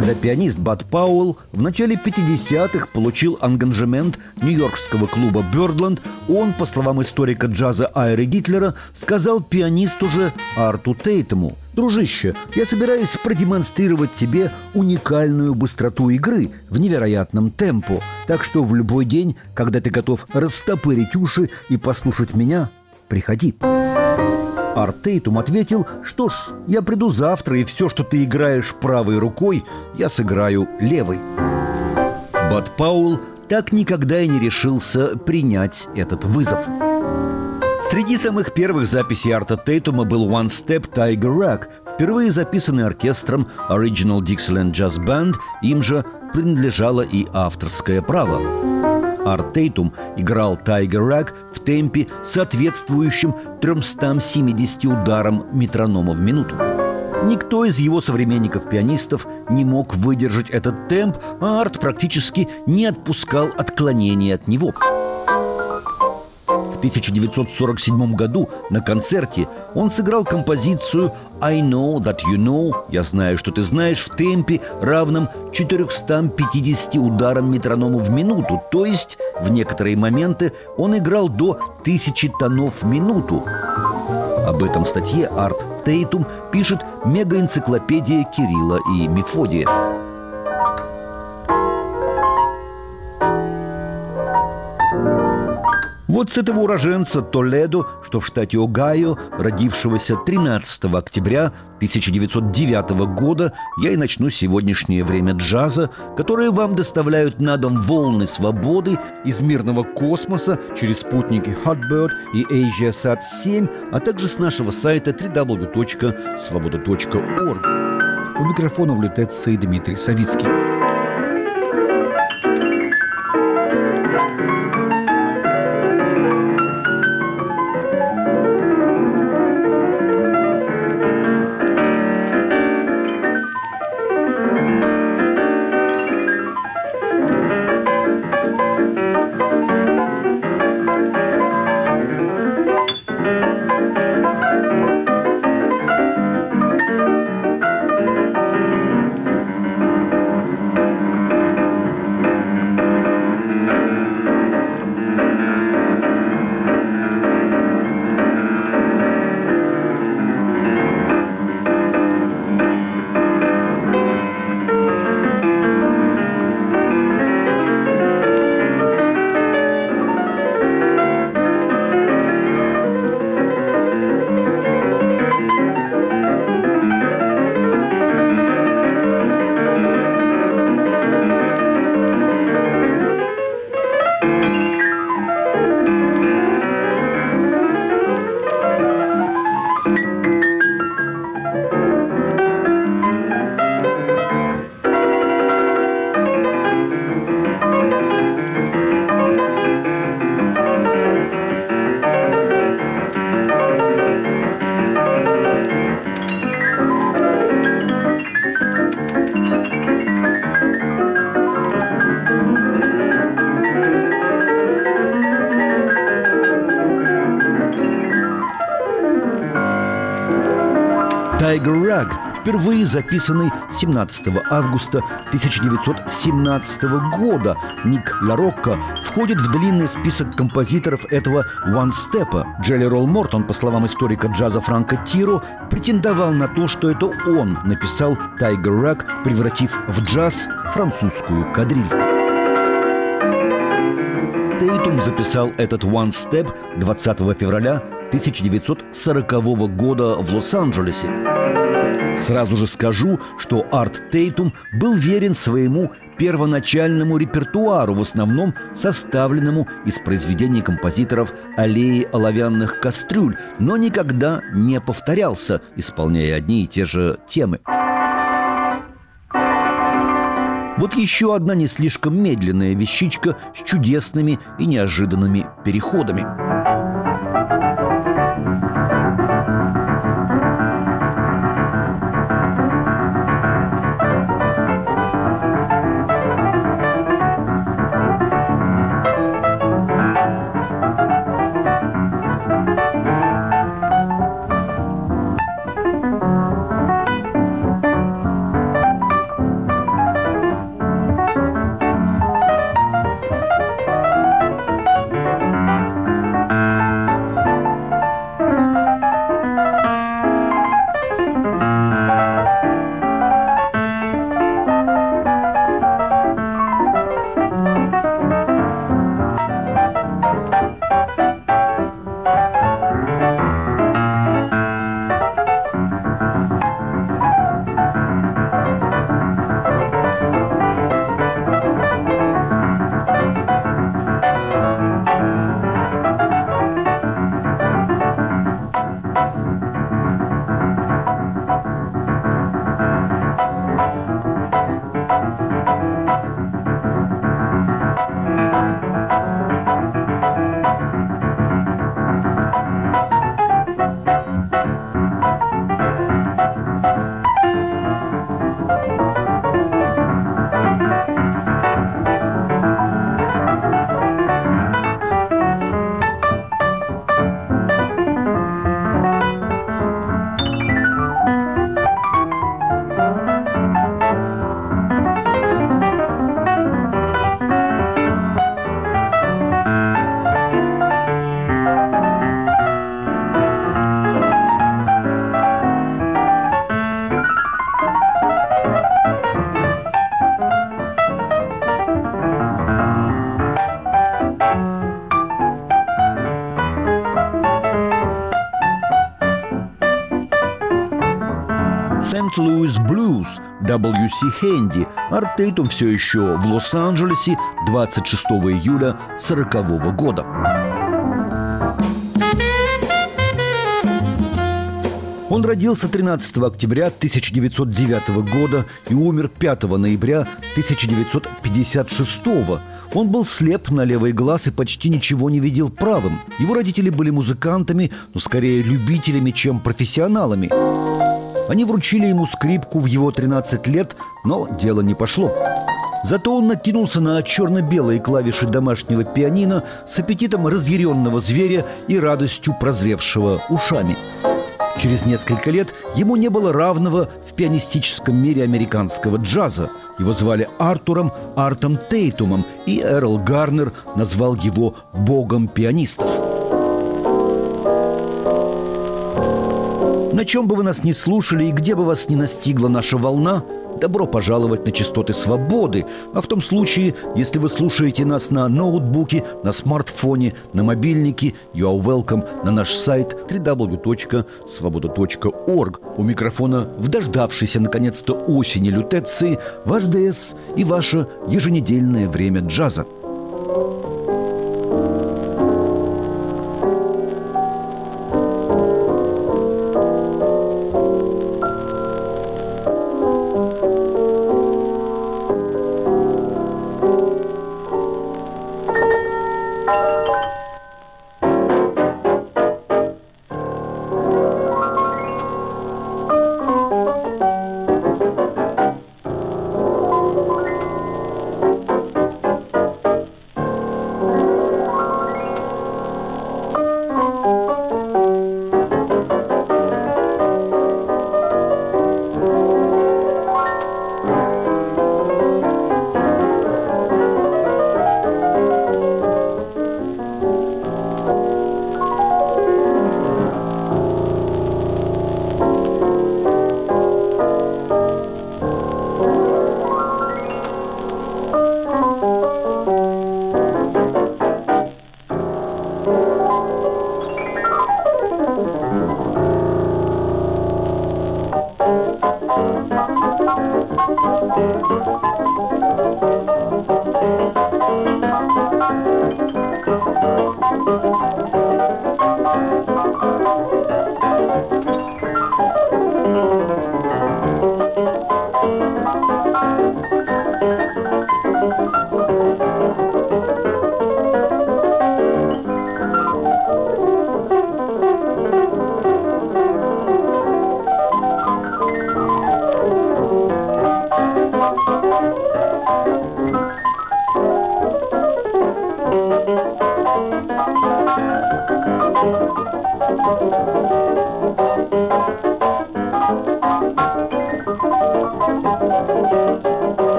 когда пианист Бат Пауэлл в начале 50-х получил ангажемент нью-йоркского клуба «Бёрдланд», он, по словам историка джаза Айры Гитлера, сказал пианисту же Арту Тейтему «Дружище, я собираюсь продемонстрировать тебе уникальную быстроту игры в невероятном темпу, так что в любой день, когда ты готов растопырить уши и послушать меня, приходи». Артейтум ответил, что ж, я приду завтра, и все, что ты играешь правой рукой, я сыграю левой. Бат Пауэлл так никогда и не решился принять этот вызов. Среди самых первых записей Арта Тейтума был One Step Tiger Rack, впервые записанный оркестром Original Dixieland Jazz Band, им же принадлежало и авторское право. Арт Тейтум играл Тайгер Рак в темпе, соответствующем 370 ударам метронома в минуту. Никто из его современников-пианистов не мог выдержать этот темп, а Арт практически не отпускал отклонений от него – 1947 году на концерте он сыграл композицию «I know that you know» «Я знаю, что ты знаешь» в темпе, равном 450 ударам метронома в минуту, то есть в некоторые моменты он играл до 1000 тонов в минуту. Об этом статье Арт Тейтум пишет мегаэнциклопедия Кирилла и Мефодия. Вот с этого уроженца Толедо, что в штате Огайо, родившегося 13 октября 1909 года, я и начну сегодняшнее время джаза, которое вам доставляют на дом волны свободы из мирного космоса через спутники Hotbird и AsiaSat 7, а также с нашего сайта www.svoboda.org. У микрофона влетается и Дмитрий Савицкий. Впервые записанный 17 августа 1917 года. Ник Ларокко входит в длинный список композиторов этого Step. Джелли Ролл Мортон, по словам историка джаза Франка Тиро, претендовал на то, что это он написал Tiger Rag, превратив в джаз французскую кадриль. Тейтум записал этот One Step 20 февраля 1940 года в Лос-Анджелесе. Сразу же скажу, что Арт Тейтум был верен своему первоначальному репертуару, в основном составленному из произведений композиторов аллеи оловянных кастрюль, но никогда не повторялся, исполняя одни и те же темы. Вот еще одна не слишком медленная вещичка с чудесными и неожиданными переходами – W.C. Хэнди. Арт Тейтум все еще в Лос-Анджелесе 26 июля 1940 года. Он родился 13 октября 1909 года и умер 5 ноября 1956 года. Он был слеп на левый глаз и почти ничего не видел правым. Его родители были музыкантами, но скорее любителями, чем профессионалами. Они вручили ему скрипку в его 13 лет, но дело не пошло. Зато он накинулся на черно-белые клавиши домашнего пианино с аппетитом разъяренного зверя и радостью прозревшего ушами – Через несколько лет ему не было равного в пианистическом мире американского джаза. Его звали Артуром Артом Тейтумом, и Эрл Гарнер назвал его «богом пианистов». На чем бы вы нас ни слушали и где бы вас ни настигла наша волна – Добро пожаловать на частоты свободы, а в том случае, если вы слушаете нас на ноутбуке, на смартфоне, на мобильнике, you are welcome на наш сайт www.svoboda.org. У микрофона в дождавшейся наконец-то осени лютеции ваш ДС и ваше еженедельное время джаза –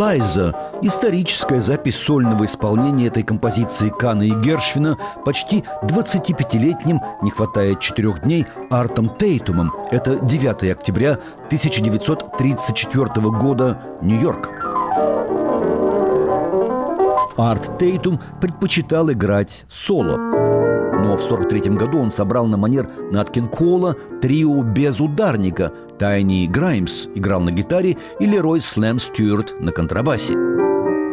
Лайза – историческая запись сольного исполнения этой композиции Кана и Гершвина почти 25-летним, не хватает четырех дней, Артом Тейтумом. Это 9 октября 1934 года, Нью-Йорк. Арт Тейтум предпочитал играть соло – но в 1943 году он собрал на манер Наткин Кола трио без ударника. Тайни Граймс играл на гитаре и Лерой Слэм Стюарт на контрабасе.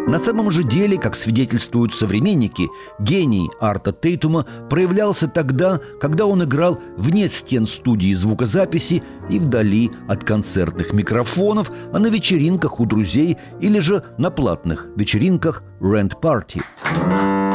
На самом же деле, как свидетельствуют современники, гений Арта Тейтума проявлялся тогда, когда он играл вне стен студии звукозаписи и вдали от концертных микрофонов, а на вечеринках у друзей или же на платных вечеринках «Rent Party».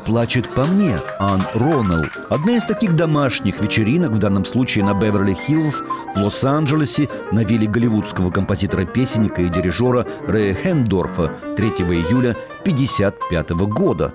Плачет по мне, Ан Роннелл. Одна из таких домашних вечеринок, в данном случае на Беверли-Хиллз, в Лос-Анджелесе, на вилле голливудского композитора-песенника и дирижера Рэя Хендорфа 3 июля 1955 года.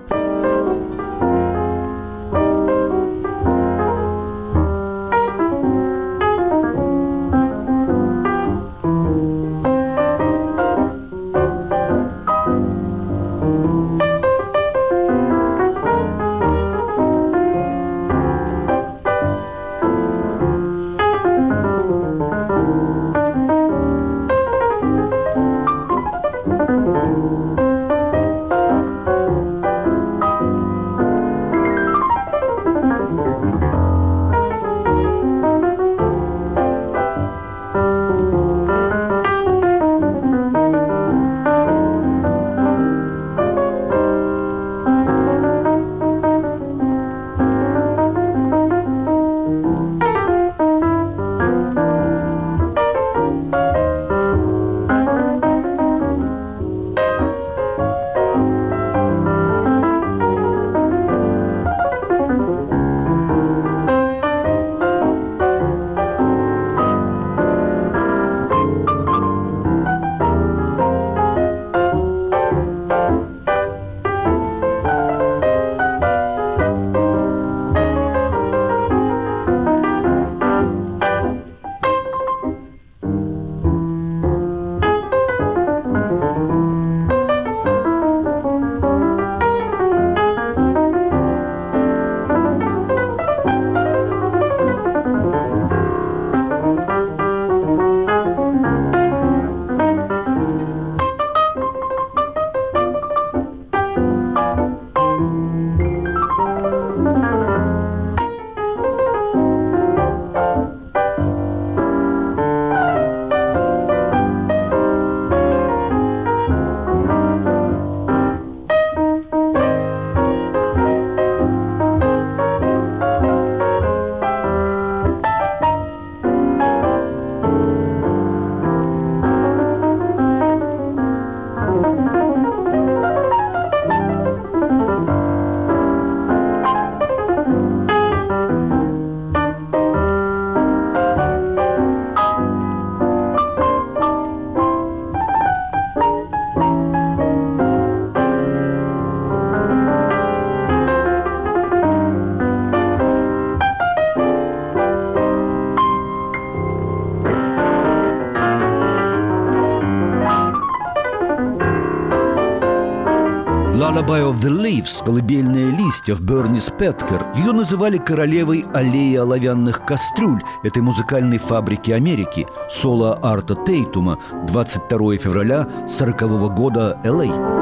Of the Leaves» – «Колыбельные листья» в Берни Спеткер. Ее называли королевой аллеи оловянных кастрюль этой музыкальной фабрики Америки. Соло Арта Тейтума 22 февраля 40 -го года Л.А.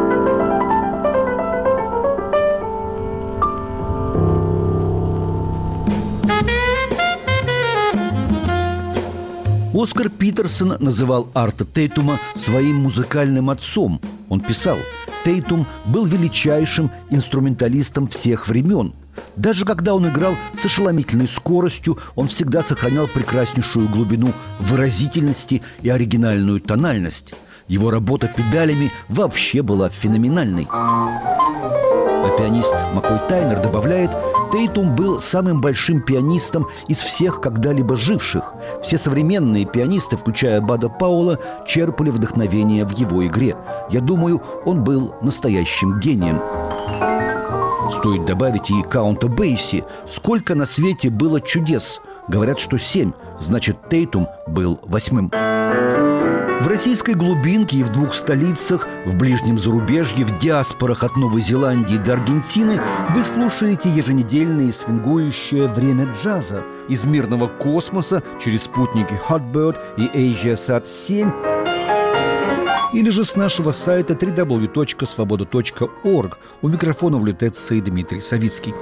Оскар Питерсон называл Арта Тейтума своим музыкальным отцом. Он писал, Тейтум был величайшим инструменталистом всех времен. Даже когда он играл с ошеломительной скоростью, он всегда сохранял прекраснейшую глубину выразительности и оригинальную тональность. Его работа педалями вообще была феноменальной. А пианист Макой Тайнер добавляет, Тейтум был самым большим пианистом из всех когда-либо живших. Все современные пианисты, включая Бада Паула, черпали вдохновение в его игре. Я думаю, он был настоящим гением. Стоит добавить и Каунта Бейси. Сколько на свете было чудес. Говорят, что семь. Значит, Тейтум был восьмым. В российской глубинке и в двух столицах, в ближнем зарубежье, в диаспорах от Новой Зеландии до Аргентины вы слушаете еженедельное свингующее время джаза из мирного космоса через спутники Hotbird и AsiaSat 7 или же с нашего сайта www.svoboda.org. У микрофона в и Дмитрий Савицкий.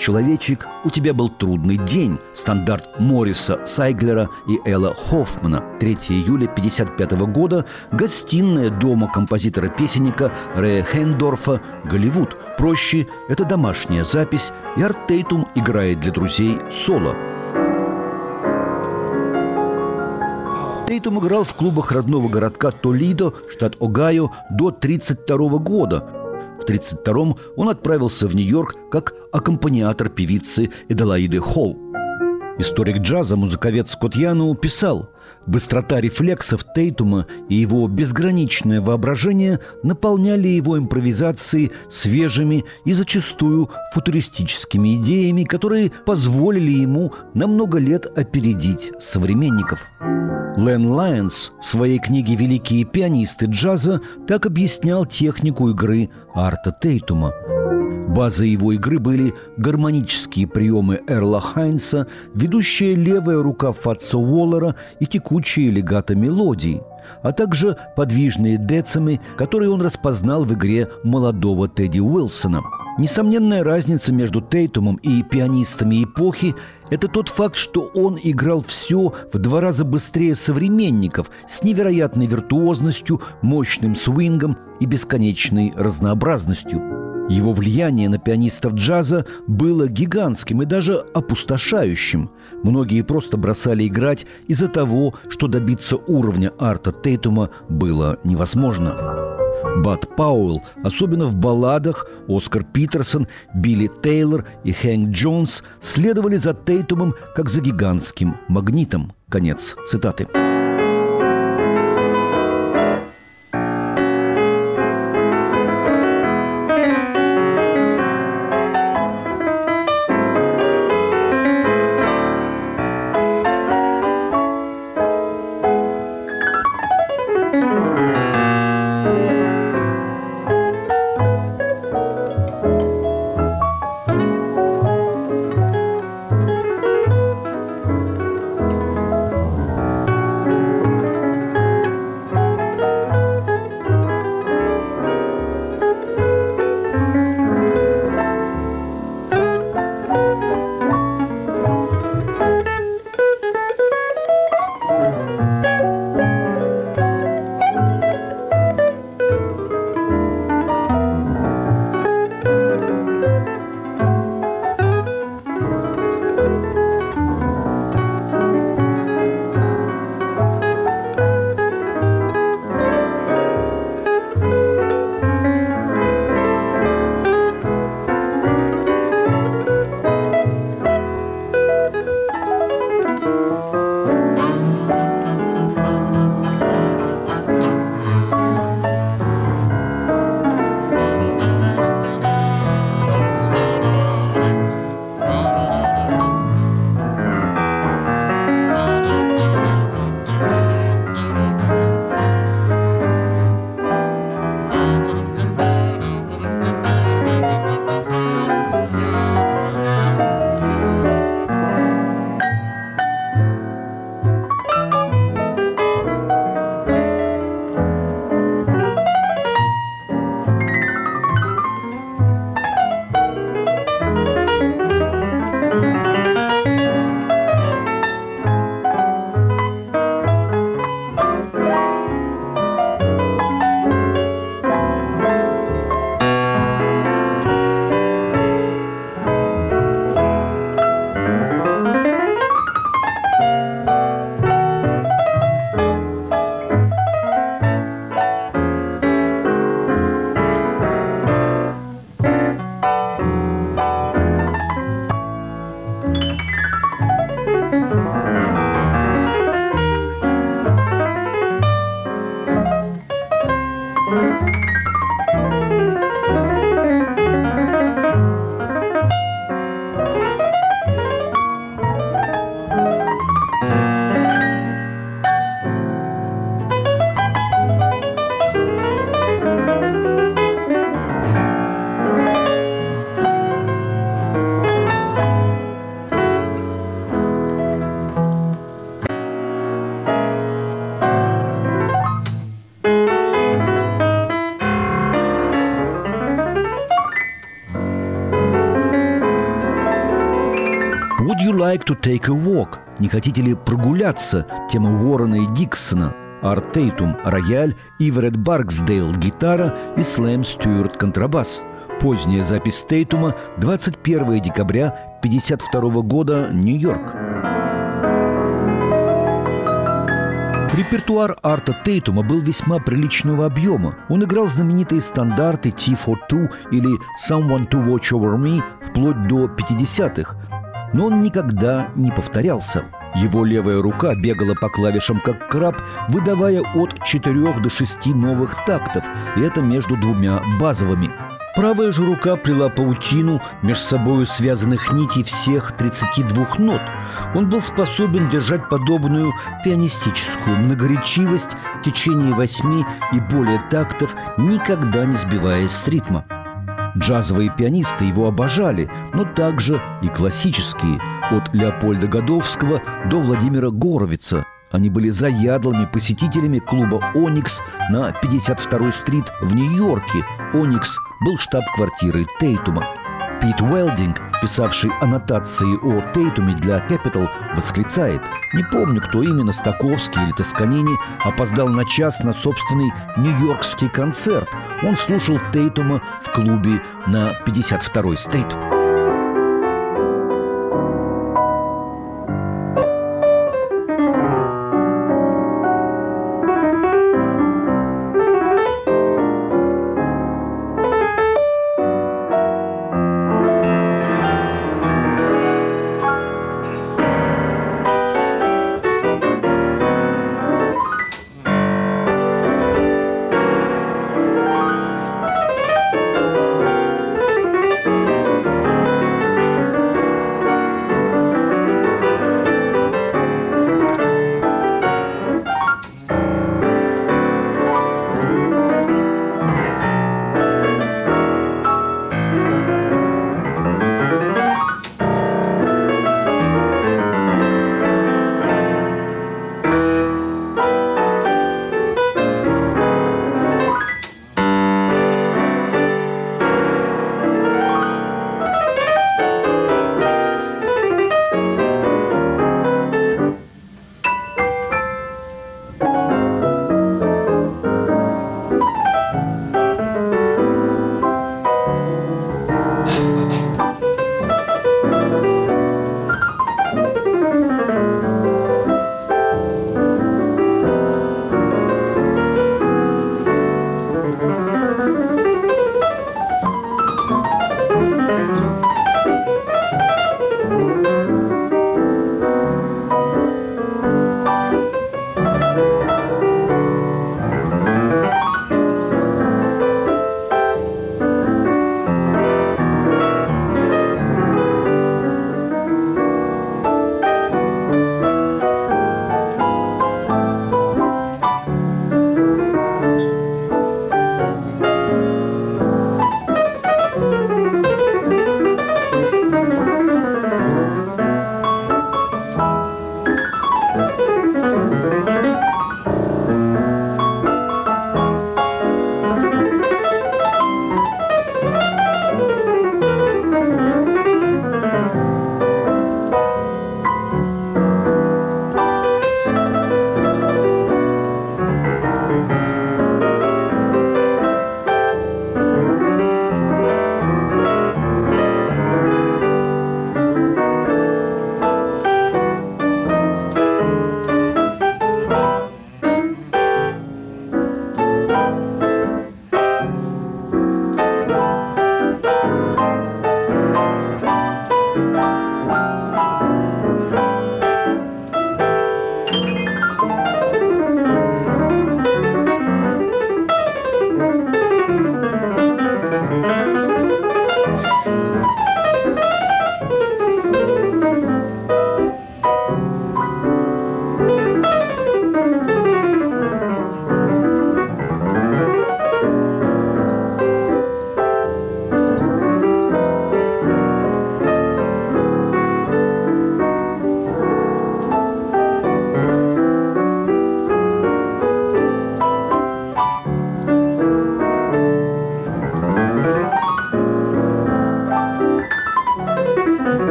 «Человечек, у тебя был трудный день» стандарт Морриса Сайглера и Элла Хоффмана. 3 июля 1955 года. Гостиная дома композитора-песенника Рэя Хендорфа «Голливуд». Проще – это домашняя запись, и Арт Тейтум играет для друзей соло. Тейтум играл в клубах родного городка Толидо, штат Огайо, до 1932 года – в 1932-м он отправился в Нью-Йорк как аккомпаниатор певицы Эделаиды Холл. Историк джаза, музыковед Скотт Яну писал Быстрота рефлексов Тейтума и его безграничное воображение наполняли его импровизации свежими и зачастую футуристическими идеями, которые позволили ему на много лет опередить современников. Лэн Лайонс в своей книге «Великие пианисты джаза» так объяснял технику игры Арта Тейтума. Базой его игры были гармонические приемы Эрла Хайнса, ведущая левая рука Фатса Уоллера и текучие легато мелодии, а также подвижные децимы, которые он распознал в игре молодого Тедди Уилсона – Несомненная разница между Тейтумом и пианистами эпохи – это тот факт, что он играл все в два раза быстрее современников с невероятной виртуозностью, мощным свингом и бесконечной разнообразностью. Его влияние на пианистов джаза было гигантским и даже опустошающим. Многие просто бросали играть из-за того, что добиться уровня арта Тейтума было невозможно. Бат Пауэлл, особенно в балладах, Оскар Питерсон, Билли Тейлор и Хэнк Джонс следовали за Тейтумом как за гигантским магнитом. Конец цитаты. Like to take a walk? Не хотите ли прогуляться? Тема Уоррена и Диксона. Арт Тейтум – рояль, Иверет Барксдейл – гитара и Слэм Стюарт – контрабас. Поздняя запись Тейтума – 21 декабря 1952 года, Нью-Йорк. Репертуар Арта Тейтума был весьма приличного объема. Он играл знаменитые стандарты T for Two или Someone to Watch Over Me вплоть до 50-х. Но он никогда не повторялся. Его левая рука бегала по клавишам как краб, выдавая от 4 до 6 новых тактов, и это между двумя базовыми – Правая же рука плела паутину между собой связанных нитей всех 32 нот. Он был способен держать подобную пианистическую многоречивость в течение восьми и более тактов, никогда не сбиваясь с ритма. Джазовые пианисты его обожали, но также и классические, от Леопольда Годовского до Владимира Горовица – они были заядлыми посетителями клуба «Оникс» на 52-й стрит в Нью-Йорке. «Оникс» был штаб-квартирой Тейтума. Пит Уэлдинг, писавший аннотации о Тейтуме для Capital, восклицает «Не помню, кто именно, Стаковский или Тосканини, опоздал на час на собственный нью-йоркский концерт. Он слушал Тейтума в клубе на 52-й стрит».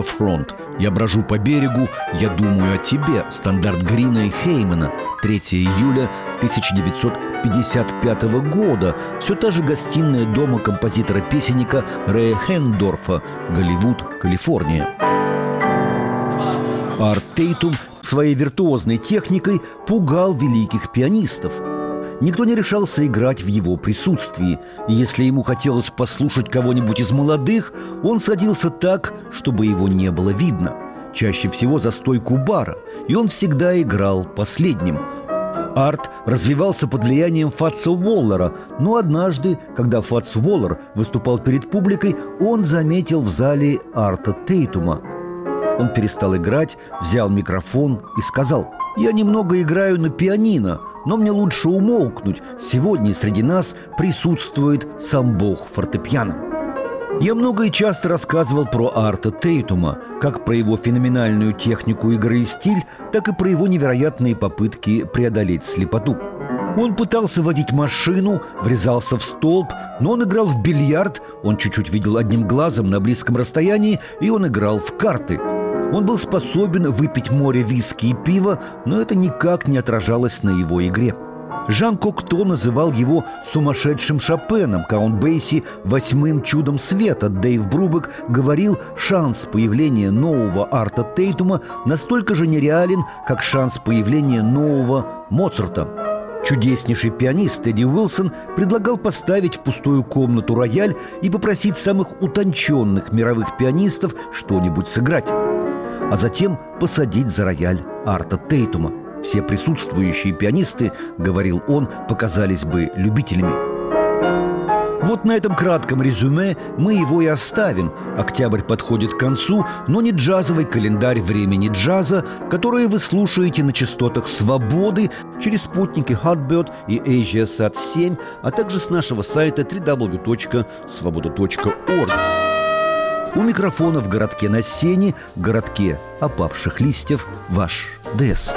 The Waterfront. Я брожу по берегу, я думаю о тебе. Стандарт Грина и Хеймана. 3 июля 1955 года. Все та же гостиная дома композитора-песенника Рэя Хендорфа. Голливуд, Калифорния. Арт Тейтум своей виртуозной техникой пугал великих пианистов – Никто не решался играть в его присутствии. Если ему хотелось послушать кого-нибудь из молодых, он садился так, чтобы его не было видно. Чаще всего за стойку бара, и он всегда играл последним. Арт развивался под влиянием Фатса Уоллера, но однажды, когда Фатс Уоллер выступал перед публикой, он заметил в зале Арта Тейтума. Он перестал играть, взял микрофон и сказал «Я немного играю на пианино, но мне лучше умолкнуть. Сегодня среди нас присутствует сам бог фортепиано. Я много и часто рассказывал про Арта Тейтума, как про его феноменальную технику игры и стиль, так и про его невероятные попытки преодолеть слепоту. Он пытался водить машину, врезался в столб, но он играл в бильярд, он чуть-чуть видел одним глазом на близком расстоянии, и он играл в карты – он был способен выпить море виски и пива, но это никак не отражалось на его игре. Жан Кокто называл его «сумасшедшим Шопеном», Каунт Бейси «восьмым чудом света». Дэйв Брубек говорил, шанс появления нового Арта Тейтума настолько же нереален, как шанс появления нового Моцарта. Чудеснейший пианист Эдди Уилсон предлагал поставить в пустую комнату рояль и попросить самых утонченных мировых пианистов что-нибудь сыграть а затем посадить за рояль Арта Тейтума. Все присутствующие пианисты, говорил он, показались бы любителями. Вот на этом кратком резюме мы его и оставим. Октябрь подходит к концу, но не джазовый календарь времени джаза, который вы слушаете на частотах «Свободы» через спутники Hotbird и AsiaSat 7, а также с нашего сайта www.svoboda.org. У микрофона в городке на сене, городке опавших листьев, ваш ДС.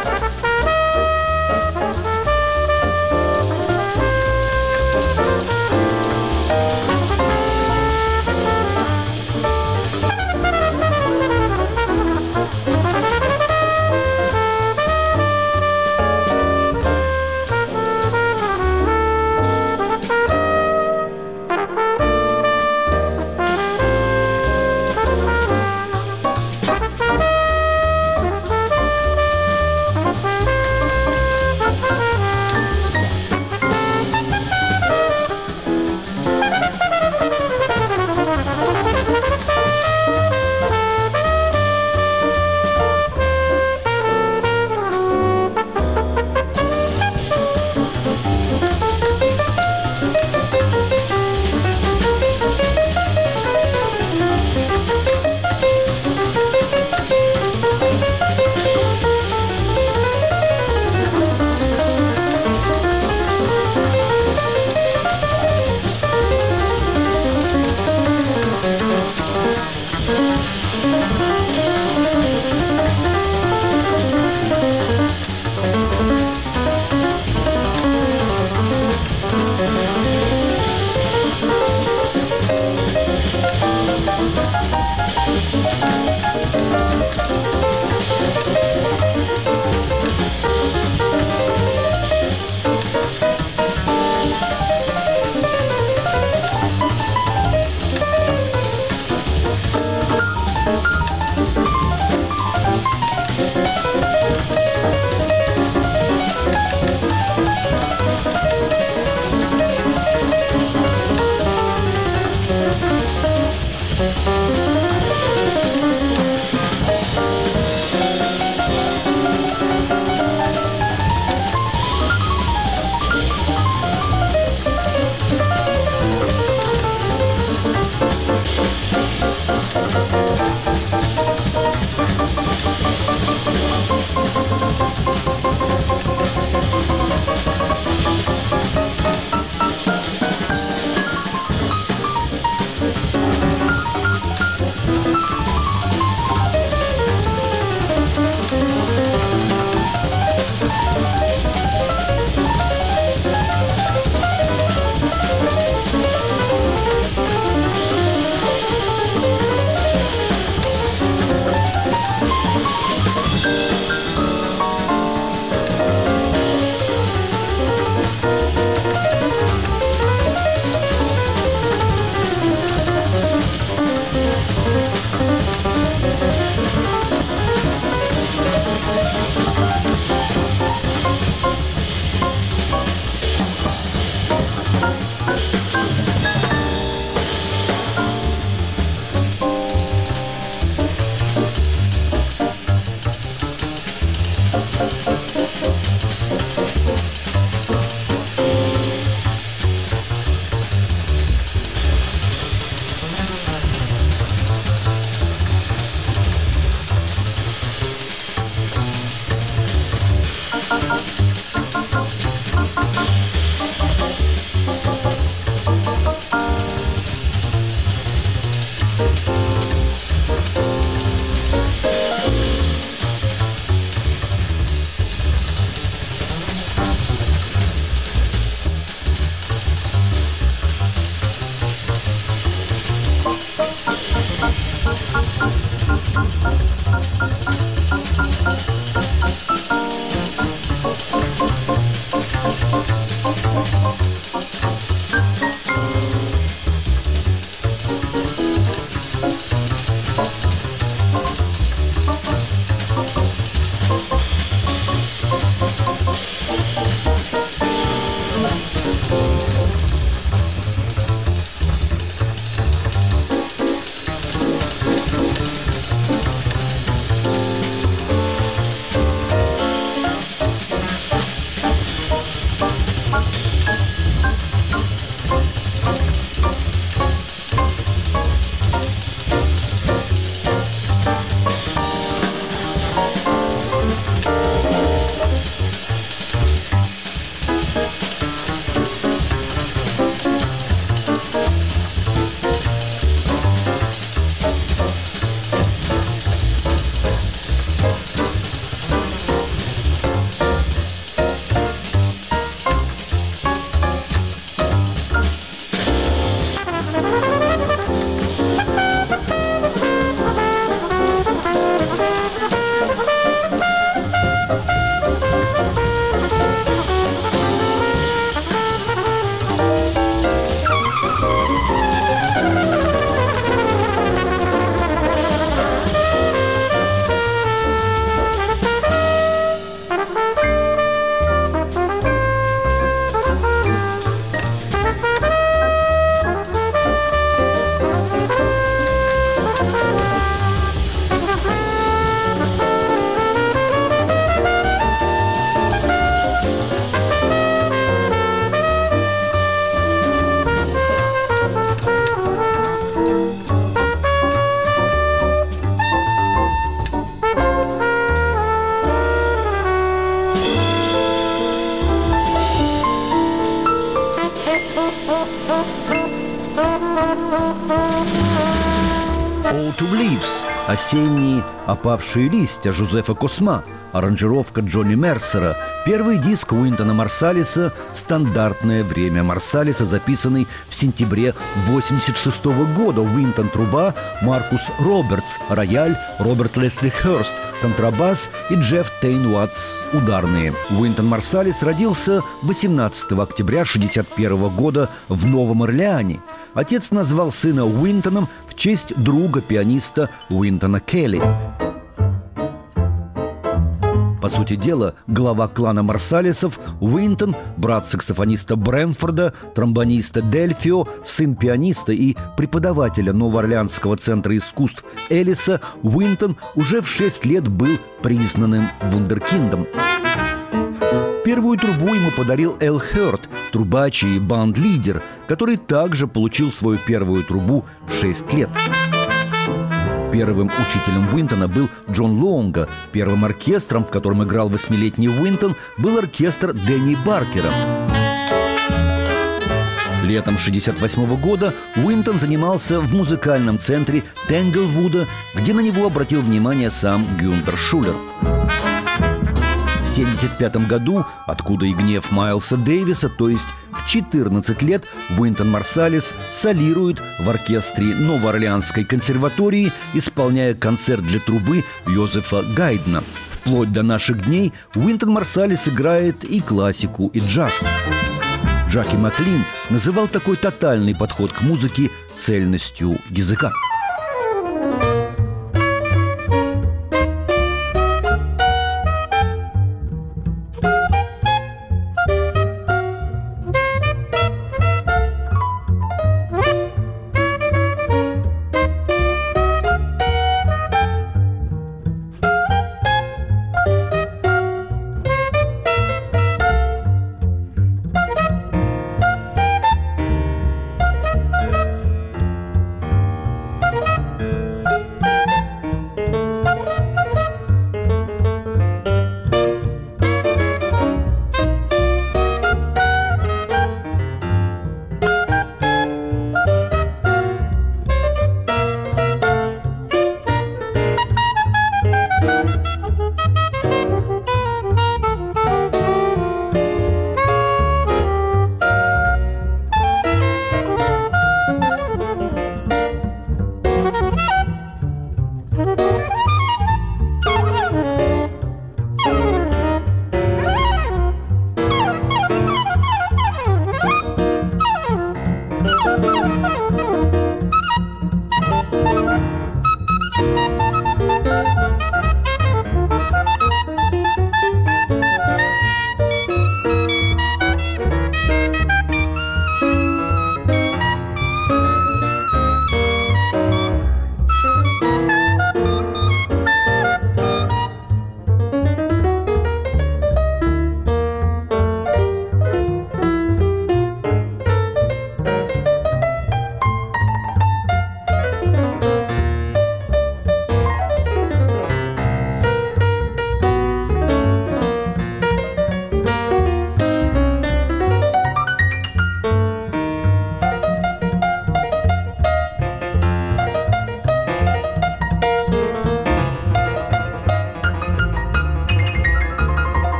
Опавшие листья Жозефа Косма, аранжировка Джонни Мерсера, первый диск Уинтона Марсалиса «Стандартное время Марсалиса», записанный в сентябре 86 года. Уинтон – труба, Маркус Робертс – рояль, Роберт Лесли Хёрст – контрабас и Джефф Тейн Уатс – ударные. Уинтон Марсалис родился 18 октября 1961 года в Новом Орлеане. Отец назвал сына Уинтоном в честь друга пианиста Уинтона Келли. По сути дела, глава клана Марсалисов Уинтон, брат саксофониста Брэнфорда, тромбониста Дельфио, сын пианиста и преподавателя Новоорлеанского центра искусств Элиса, Уинтон уже в шесть лет был признанным вундеркиндом. Первую трубу ему подарил Эл Хёрд, трубач и банд-лидер, который также получил свою первую трубу в 6 лет. Первым учителем Уинтона был Джон Лонга. Первым оркестром, в котором играл восьмилетний Уинтон, был оркестр Дэнни Баркера. Летом 1968 года Уинтон занимался в музыкальном центре Тенглвуда, где на него обратил внимание сам Гюнтер Шулер. 1975 году, откуда и гнев Майлса Дэвиса, то есть в 14 лет Уинтон Марсалис солирует в оркестре Новоорлеанской консерватории, исполняя концерт для трубы Йозефа Гайдна. Вплоть до наших дней Уинтон Марсалис играет и классику, и джаз. Джаки Маклин называл такой тотальный подход к музыке цельностью языка.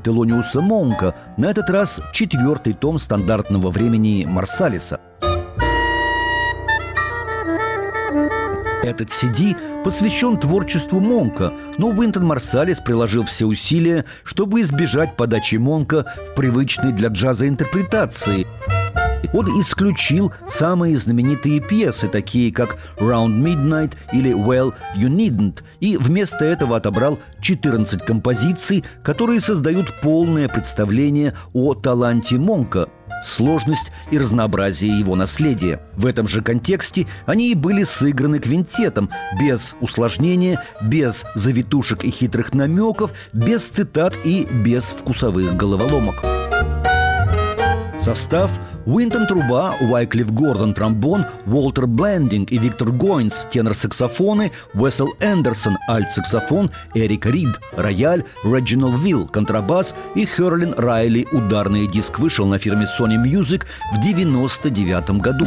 Мы видим Телониуса Монка, на этот раз четвертый том стандартного времени Марсалиса. Этот CD посвящен творчеству Монка, но Уинтон Марсалис приложил все усилия, чтобы избежать подачи Монка в привычной для джаза интерпретации. Он исключил самые знаменитые пьесы, такие как «Round Midnight» или «Well, You Needn't», и вместо этого отобрал 14 композиций, которые создают полное представление о таланте Монка – сложность и разнообразие его наследия. В этом же контексте они и были сыграны квинтетом, без усложнения, без завитушек и хитрых намеков, без цитат и без вкусовых головоломок. Состав – Уинтон труба, Уайклифф Гордон тромбон, Уолтер Блендинг и Виктор Гойнс тенор-саксофоны, Уэссел Эндерсон альт-саксофон, Эрик Рид рояль, Реджинал Вилл контрабас и Херлин Райли ударный диск вышел на фирме Sony Music в 99 году.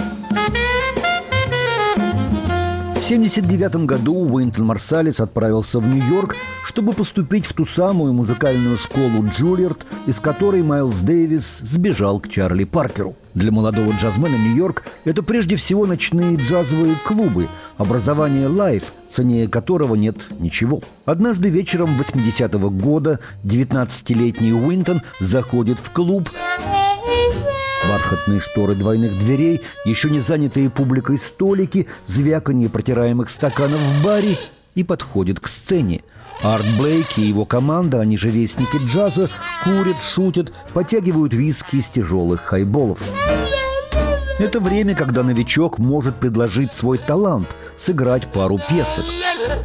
1979 году Уинтон Марсалис отправился в Нью-Йорк, чтобы поступить в ту самую музыкальную школу Джулиард, из которой Майлз Дэвис сбежал к Чарли Паркеру. Для молодого джазмена Нью-Йорк – это прежде всего ночные джазовые клубы, образование live, цене которого нет ничего. Однажды вечером 80-го года 19-летний Уинтон заходит в клуб Бархатные шторы двойных дверей, еще не занятые публикой столики, звяканье протираемых стаканов в баре и подходит к сцене. Арт Блейк и его команда, они же вестники джаза, курят, шутят, потягивают виски из тяжелых хайболов. Это время, когда новичок может предложить свой талант, сыграть пару песок.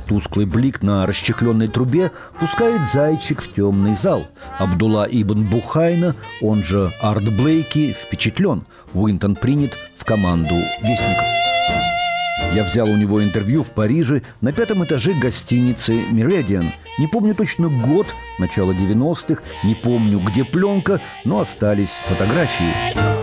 Тусклый блик на расчехленной трубе пускает зайчик в темный зал. Абдулла Ибн Бухайна, он же Арт Блейки, впечатлен. Уинтон принят в команду вестников. Я взял у него интервью в Париже на пятом этаже гостиницы «Меридиан». Не помню точно год, начало 90-х, не помню, где пленка, но остались фотографии.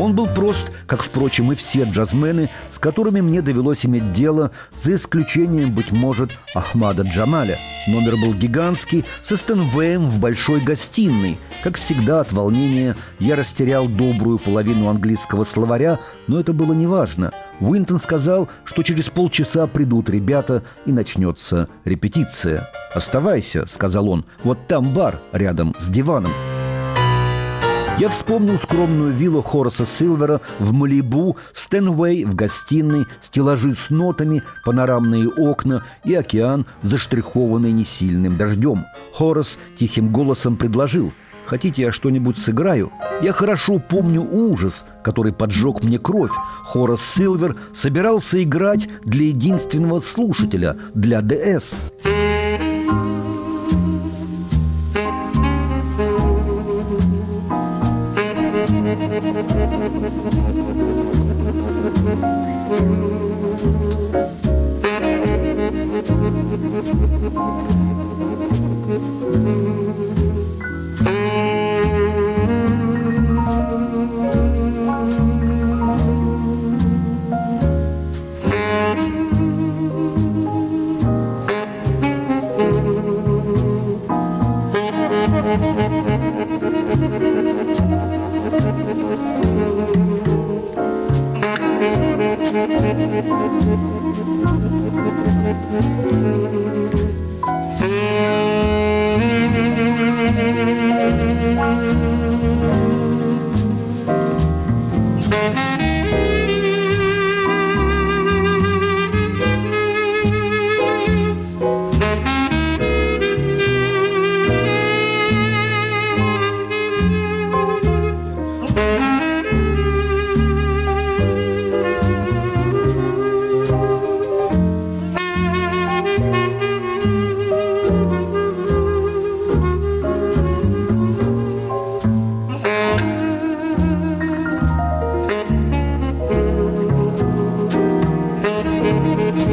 Он был прост, как, впрочем, и все джазмены, с которыми мне довелось иметь дело, за исключением, быть может, Ахмада Джамаля. Номер был гигантский, со Стэнвеем в большой гостиной. Как всегда, от волнения я растерял добрую половину английского словаря, но это было неважно. Уинтон сказал, что через полчаса придут ребята и начнется репетиция. «Оставайся», — сказал он, — «вот там бар рядом с диваном». Я вспомнил скромную виллу Хораса Силвера в Малибу, Стэнвей в гостиной, стеллажи с нотами, панорамные окна и океан, заштрихованный несильным дождем. Хорас тихим голосом предложил «Хотите, я что-нибудь сыграю?» Я хорошо помню ужас, который поджег мне кровь. Хорас Силвер собирался играть для единственного слушателя, для ДС.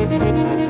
Música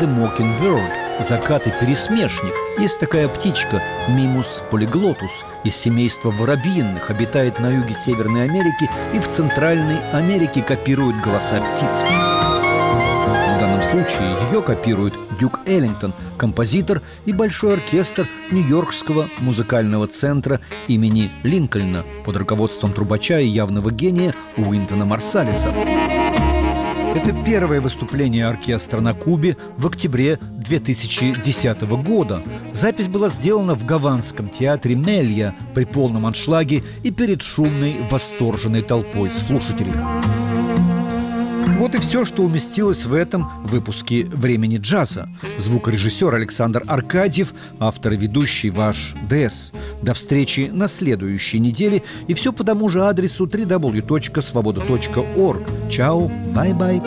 the Mockingbird закат пересмешник. Есть такая птичка Мимус полиглотус из семейства воробьиных, обитает на юге Северной Америки и в Центральной Америке копирует голоса птиц. В данном случае ее копирует Дюк Эллингтон, композитор и большой оркестр Нью-Йоркского музыкального центра имени Линкольна под руководством трубача и явного гения Уинтона Марсалиса. Это первое выступление оркестра на Кубе в октябре 2010 года. Запись была сделана в Гаванском театре Мелья при полном аншлаге и перед шумной, восторженной толпой слушателей. Вот и все, что уместилось в этом выпуске «Времени джаза». Звукорежиссер Александр Аркадьев, автор и ведущий ваш ДС. До встречи на следующей неделе. И все по тому же адресу www.svoboda.org. Чао, бай-бай.